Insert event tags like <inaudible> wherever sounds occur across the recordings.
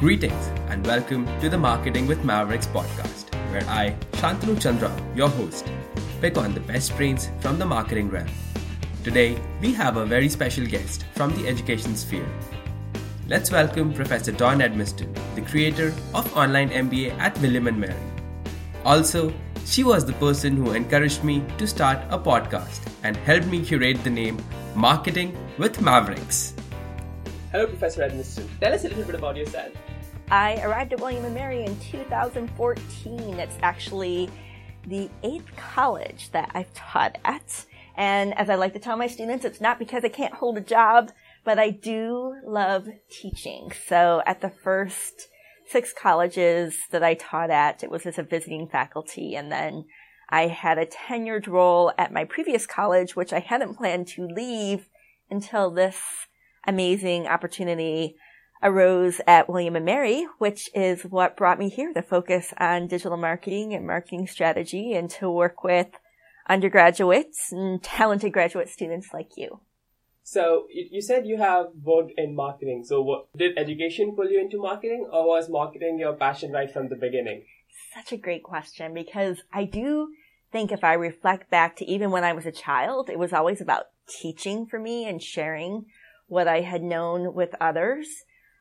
Greetings and welcome to the Marketing with Mavericks podcast, where I, Shantanu Chandra, your host, pick on the best brains from the marketing realm. Today, we have a very special guest from the education sphere. Let's welcome Professor Dawn Edmiston, the creator of Online MBA at William & Mary. Also, she was the person who encouraged me to start a podcast and helped me curate the name Marketing with Mavericks. Hello, Professor Edmiston. Tell us a little bit about yourself. I arrived at William & Mary in 2014. It's actually the eighth college that I've taught at. And as I like to tell my students, it's not because I can't hold a job, but I do love teaching. So at the first six colleges that I taught at, it was as a visiting faculty. And then I had a tenured role at my previous college, which I hadn't planned to leave until this amazing opportunity arose at William and Mary, which is what brought me here to focus on digital marketing and marketing strategy and to work with undergraduates and talented graduate students like you. So you said you have worked in marketing. So what, did education pull you into marketing or was marketing your passion right from the beginning? Such a great question because I do think if I reflect back to even when I was a child, it was always about teaching for me and sharing what I had known with others.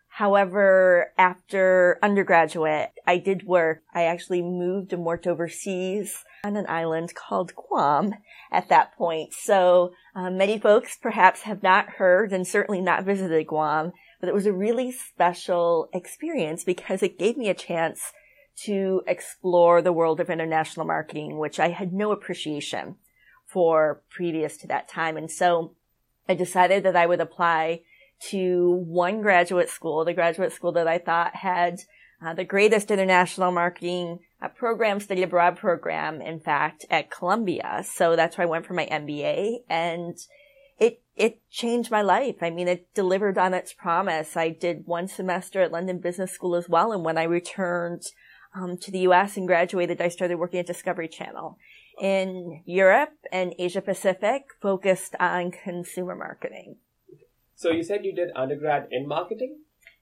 However, after undergraduate, I did work. I actually moved and worked overseas on an island called Guam at that point. So uh, many folks perhaps have not heard and certainly not visited Guam, but it was a really special experience because it gave me a chance to explore the world of international marketing, which I had no appreciation for previous to that time. And so I decided that I would apply to one graduate school, the graduate school that I thought had uh, the greatest international marketing uh, program, study abroad program, in fact, at Columbia. So that's where I went for my MBA and it, it changed my life. I mean, it delivered on its promise. I did one semester at London Business School as well. And when I returned um, to the US and graduated, I started working at Discovery Channel in Europe and Asia Pacific focused on consumer marketing. So you said you did undergrad in marketing?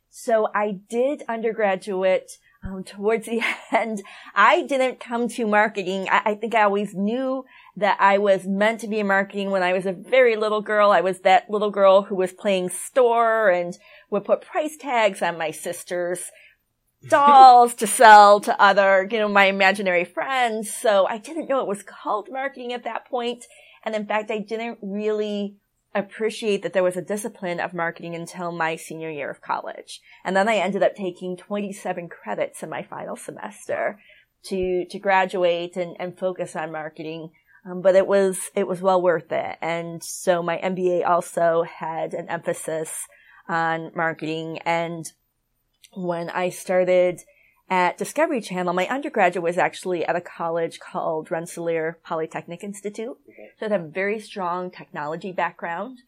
So I did undergraduate um, towards the <laughs> end. I didn't come to marketing. I, I, think I always knew that I was meant to be in marketing when I was a very little girl. I was that little girl who was playing store and would put price tags on my sister's dolls to sell to other, you know, my imaginary friends. So I didn't know it was called marketing at that point. And in fact, I didn't really appreciate that there was a discipline of marketing until my senior year of college. And then I ended up taking 27 credits in my final semester to, to graduate and, and focus on marketing. Um, but it was, it was well worth it. And so my MBA also had an emphasis on marketing. And when I started at Discovery Channel, my undergraduate was actually at a college called Rensselaer Polytechnic Institute. So it had a very strong technology background.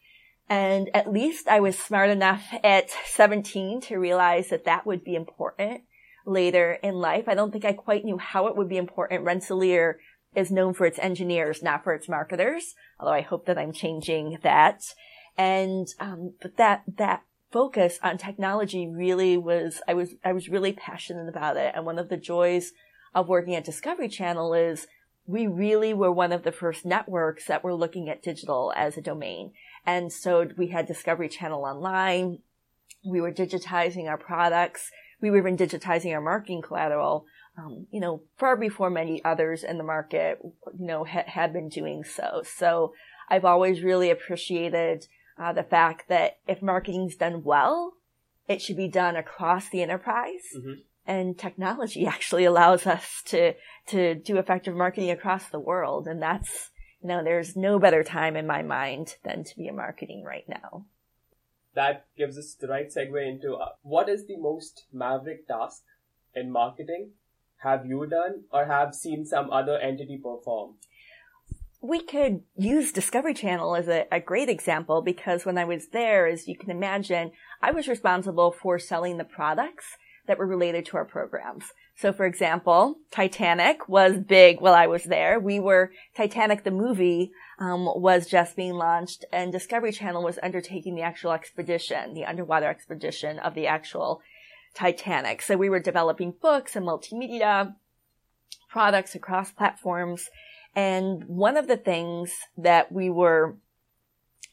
And at least I was smart enough at 17 to realize that that would be important later in life. I don't think I quite knew how it would be important. Rensselaer is known for its engineers, not for its marketers, although I hope that I'm changing that. And, um, but that, that focus on technology really was, I was, I was really passionate about it. And one of the joys of working at Discovery Channel is we really were one of the first networks that were looking at digital as a domain. And so we had Discovery Channel online. We were digitizing our products. We were even digitizing our marketing collateral. Um, you know, far before many others in the market, you know, ha- had been doing so. So I've always really appreciated uh, the fact that if marketing's done well, it should be done across the enterprise. Mm-hmm. And technology <laughs> actually allows us to, to do effective marketing across the world. And that's, you know, there's no better time in my mind than to be in marketing right now. That gives us the right segue into uh, what is the most maverick task in marketing have you done or have seen some other entity perform? We could use Discovery Channel as a, a, great example because when I was there, as you can imagine, I was responsible for selling the products that were related to our programs. So for example, Titanic was big while I was there. We were, Titanic the movie, um, was just being launched and Discovery Channel was undertaking the actual expedition, the underwater expedition of the actual Titanic. So we were developing books and multimedia products across platforms. And one of the things that we were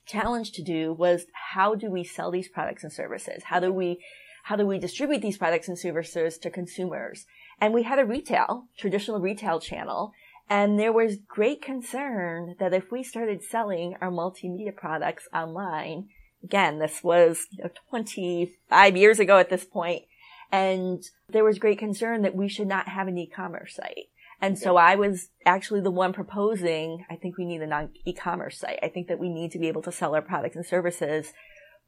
challenged to do was how do we sell these products and services? How do we, how do we distribute these products and services to consumers? And we had a retail, traditional retail channel. And there was great concern that if we started selling our multimedia products online, again, this was you know, 25 years ago at this point, and there was great concern that we should not have an e-commerce site. And so I was actually the one proposing, I think we need a non e-commerce site. I think that we need to be able to sell our products and services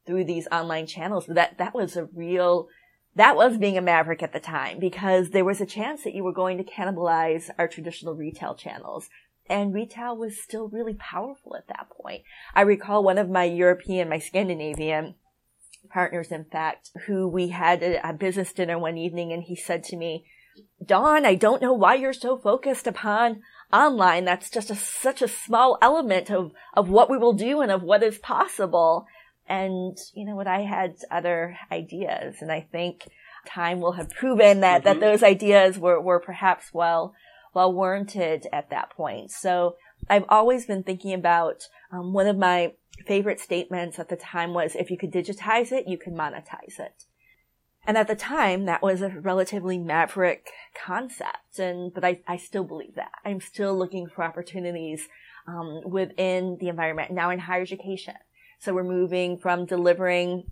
through these online channels. That, that was a real, that was being a maverick at the time because there was a chance that you were going to cannibalize our traditional retail channels. And retail was still really powerful at that point. I recall one of my European, my Scandinavian partners, in fact, who we had a, a business dinner one evening and he said to me, Dawn, I don't know why you're so focused upon online. That's just a, such a small element of, of what we will do and of what is possible. And you know what? I had other ideas and I think time will have proven that, mm-hmm. that those ideas were, were perhaps well, well warranted at that point. So I've always been thinking about, um, one of my favorite statements at the time was, if you could digitize it, you can monetize it. And at the time, that was a relatively maverick concept. And, but I, I still believe that. I'm still looking for opportunities, um, within the environment now in higher education. So we're moving from delivering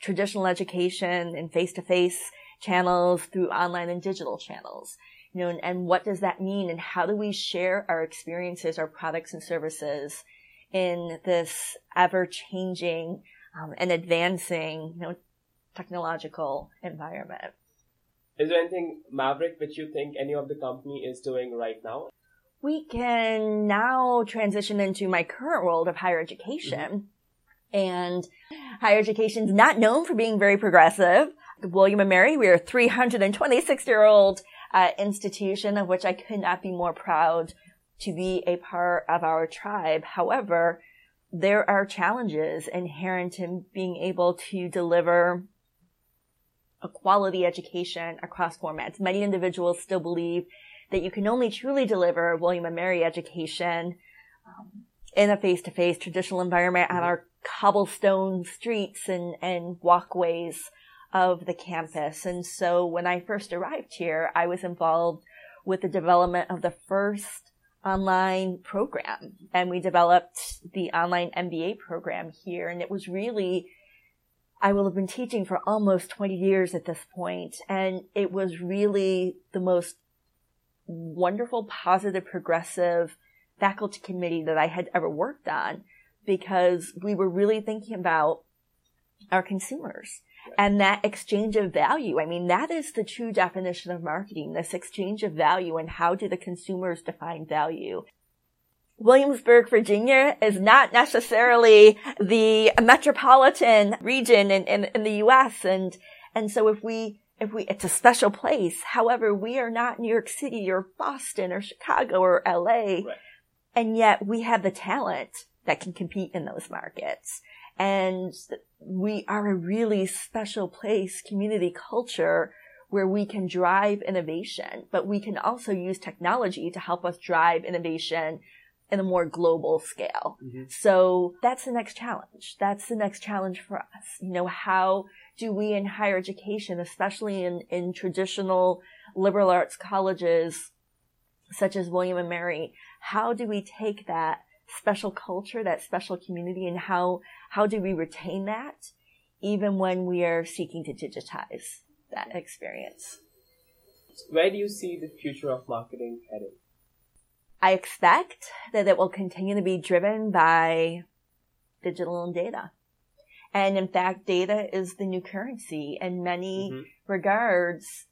traditional education and face to face channels through online and digital channels. You know, and, and what does that mean? And how do we share our experiences, our products and services in this ever changing um, and advancing, you know, technological environment. Is there anything maverick which you think any of the company is doing right now? We can now transition into my current world of higher education. Mm-hmm. And higher education is not known for being very progressive. William and Mary, we are a 326 year old uh, institution of which I could not be more proud to be a part of our tribe. However, there are challenges inherent in being able to deliver a quality education across formats. Many individuals still believe that you can only truly deliver William and Mary education um, in a face-to-face traditional environment on our cobblestone streets and, and walkways of the campus. And so when I first arrived here, I was involved with the development of the first online program and we developed the online MBA program here. And it was really I will have been teaching for almost 20 years at this point, and it was really the most wonderful, positive, progressive faculty committee that I had ever worked on because we were really thinking about our consumers and that exchange of value. I mean, that is the true definition of marketing, this exchange of value and how do the consumers define value. Williamsburg, Virginia is not necessarily the metropolitan region in, in, in, the U.S. And, and so if we, if we, it's a special place. However, we are not New York City or Boston or Chicago or LA. Right. And yet we have the talent that can compete in those markets. And we are a really special place, community culture where we can drive innovation, but we can also use technology to help us drive innovation in a more global scale. Mm-hmm. So that's the next challenge. That's the next challenge for us. You know, how do we in higher education, especially in, in traditional liberal arts colleges, such as William and Mary, how do we take that special culture, that special community, and how, how do we retain that even when we are seeking to digitize that experience? Where do you see the future of marketing heading? I expect that it will continue to be driven by digital and data. And in fact, data is the new currency in many mm-hmm. regards.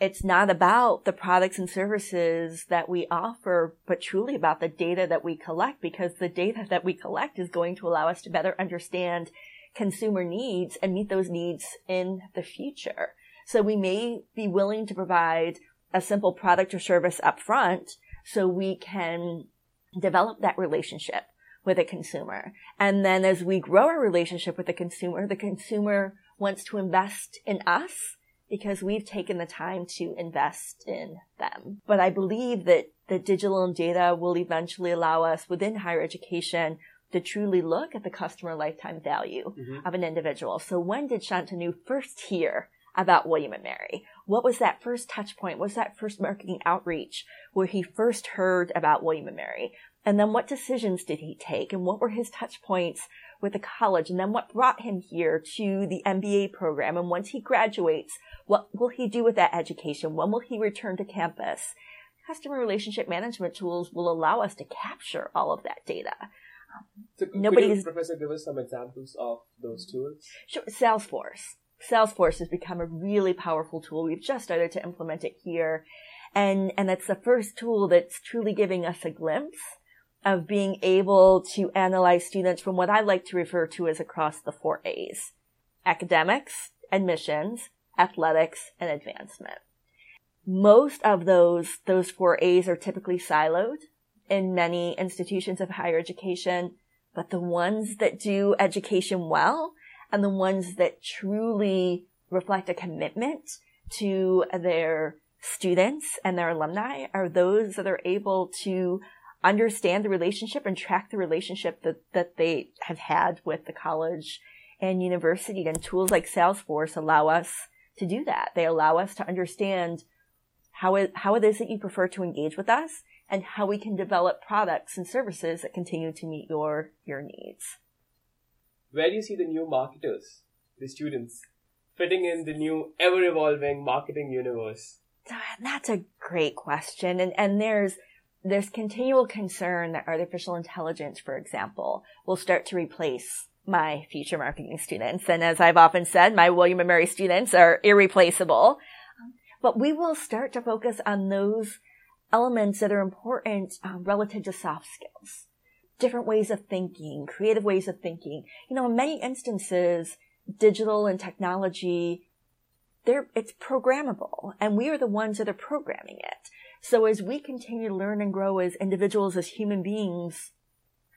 It's not about the products and services that we offer, but truly about the data that we collect because the data that we collect is going to allow us to better understand consumer needs and meet those needs in the future. So we may be willing to provide a simple product or service up front, so we can develop that relationship with a consumer. And then as we grow our relationship with the consumer, the consumer wants to invest in us because we've taken the time to invest in them. But I believe that the digital and data will eventually allow us within higher education to truly look at the customer lifetime value mm-hmm. of an individual. So when did Shantanu first hear about William and Mary? What was that first touch point? What was that first marketing outreach where he first heard about William and Mary? And then what decisions did he take? And what were his touch points with the college? And then what brought him here to the MBA program? And once he graduates, what will he do with that education? When will he return to campus? Customer relationship management tools will allow us to capture all of that data. So Nobody Professor, give us some examples of those tools. Sure. Salesforce. Salesforce has become a really powerful tool. We've just started to implement it here. And, and it's the first tool that's truly giving us a glimpse of being able to analyze students from what I like to refer to as across the four A's. Academics, admissions, athletics, and advancement. Most of those, those four A's are typically siloed in many institutions of higher education, but the ones that do education well and the ones that truly reflect a commitment to their students and their alumni are those that are able to understand the relationship and track the relationship that, that they have had with the college and university. And tools like Salesforce allow us to do that. They allow us to understand how it, how it is that you prefer to engage with us and how we can develop products and services that continue to meet your, your needs. Where do you see the new marketers, the students, fitting in the new ever evolving marketing universe? That's a great question. And, and there's, there's continual concern that artificial intelligence, for example, will start to replace my future marketing students. And as I've often said, my William and Mary students are irreplaceable. But we will start to focus on those elements that are important um, relative to soft skills. Different ways of thinking, creative ways of thinking. You know, in many instances, digital and technology, they're, it's programmable and we are the ones that are programming it. So as we continue to learn and grow as individuals, as human beings,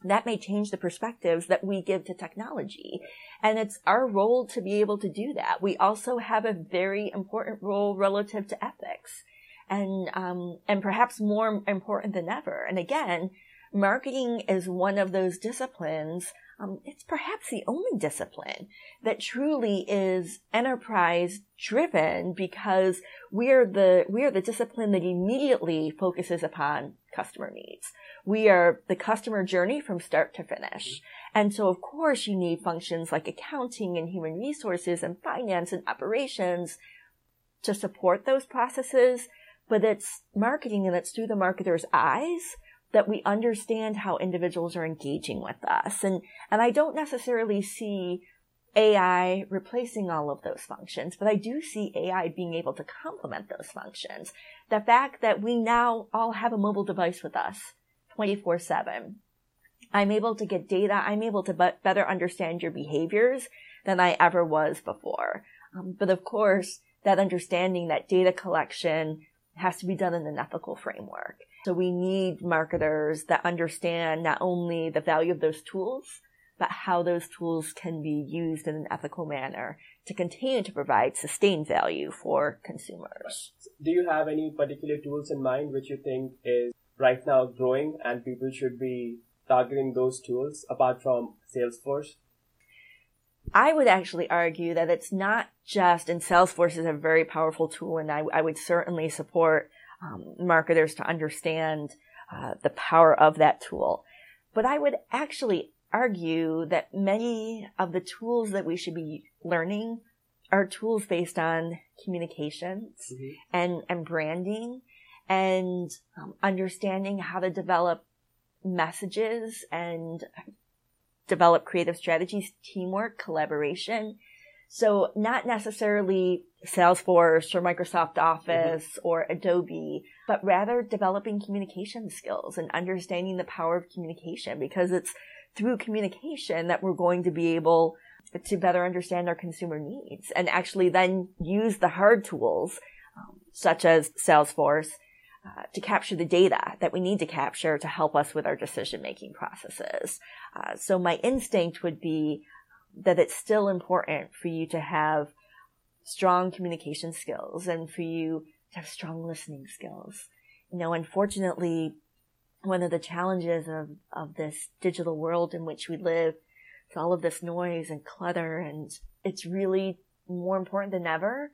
that may change the perspectives that we give to technology. And it's our role to be able to do that. We also have a very important role relative to ethics and, um, and perhaps more important than ever. And again, marketing is one of those disciplines um, it's perhaps the only discipline that truly is enterprise driven because we're the we're the discipline that immediately focuses upon customer needs. We are the customer journey from start to finish. And so of course you need functions like accounting and human resources and finance and operations to support those processes, but it's marketing and it's through the marketer's eyes that we understand how individuals are engaging with us. And, and I don't necessarily see AI replacing all of those functions, but I do see AI being able to complement those functions. The fact that we now all have a mobile device with us 24 7. I'm able to get data. I'm able to be- better understand your behaviors than I ever was before. Um, but of course, that understanding, that data collection has to be done in an ethical framework. So we need marketers that understand not only the value of those tools, but how those tools can be used in an ethical manner to continue to provide sustained value for consumers. Do you have any particular tools in mind which you think is right now growing and people should be targeting those tools apart from Salesforce? I would actually argue that it's not just, and Salesforce is a very powerful tool, and I, I would certainly support um, marketers to understand uh, the power of that tool. But I would actually argue that many of the tools that we should be learning are tools based on communications mm-hmm. and, and branding and um, understanding how to develop messages and develop creative strategies, teamwork, collaboration. So not necessarily Salesforce or Microsoft Office mm-hmm. or Adobe, but rather developing communication skills and understanding the power of communication because it's through communication that we're going to be able to better understand our consumer needs and actually then use the hard tools um, such as Salesforce uh, to capture the data that we need to capture to help us with our decision making processes. Uh, so my instinct would be that it's still important for you to have strong communication skills and for you to have strong listening skills. You know, unfortunately, one of the challenges of, of this digital world in which we live is all of this noise and clutter and it's really more important than ever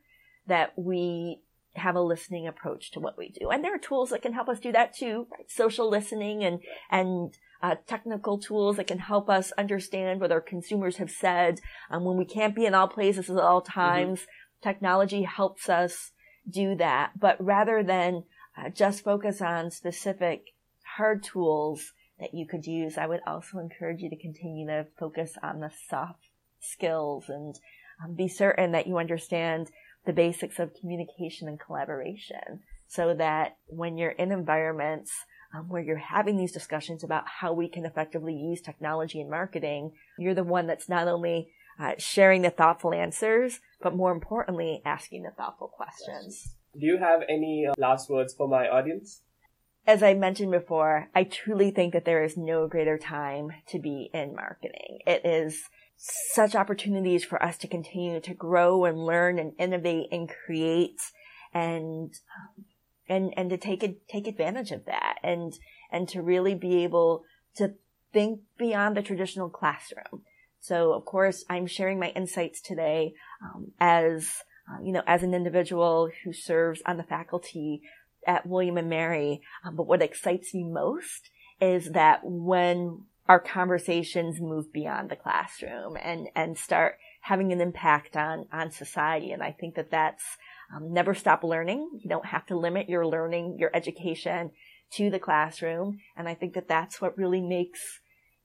that we have a listening approach to what we do. And there are tools that can help us do that too, right? Social listening and, and, uh, technical tools that can help us understand what our consumers have said. Um, when we can't be in all places at all mm-hmm. times, mm-hmm. technology helps us do that. But rather than uh, just focus on specific hard tools that you could use, I would also encourage you to continue to focus on the soft skills and um, be certain that you understand the basics of communication and collaboration so that when you're in environments um, where you're having these discussions about how we can effectively use technology in marketing, you're the one that's not only uh, sharing the thoughtful answers, but more importantly, asking the thoughtful questions. Do you have any uh, last words for my audience? As I mentioned before, I truly think that there is no greater time to be in marketing. It is such opportunities for us to continue to grow and learn and innovate and create and um, and and to take it take advantage of that and and to really be able to think beyond the traditional classroom. So of course I'm sharing my insights today um, as uh, you know as an individual who serves on the faculty at William and Mary. Um, but what excites me most is that when our conversations move beyond the classroom and, and start having an impact on, on society. And I think that that's um, never stop learning. You don't have to limit your learning, your education to the classroom. And I think that that's what really makes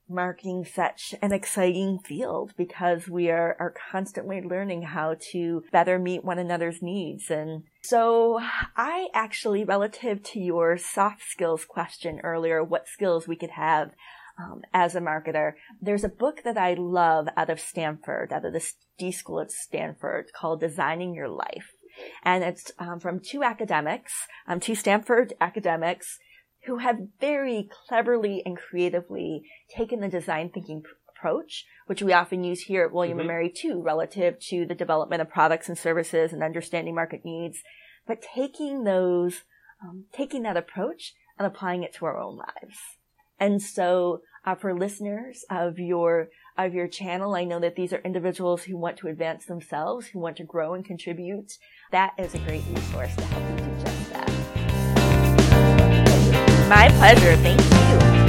marketing such an exciting field because we are, are constantly learning how to better meet one another's needs. And so I actually, relative to your soft skills question earlier, what skills we could have um, as a marketer. There's a book that I love out of Stanford, out of the D School at Stanford called Designing Your Life. And it's um, from two academics, um, two Stanford academics who have very cleverly and creatively taken the design thinking approach, which we often use here at William mm-hmm. and Mary too, relative to the development of products and services and understanding market needs, but taking those, um, taking that approach and applying it to our own lives. And so uh, for listeners of your of your channel, I know that these are individuals who want to advance themselves, who want to grow and contribute. That is a great resource to help you do just that. My pleasure. Thank you.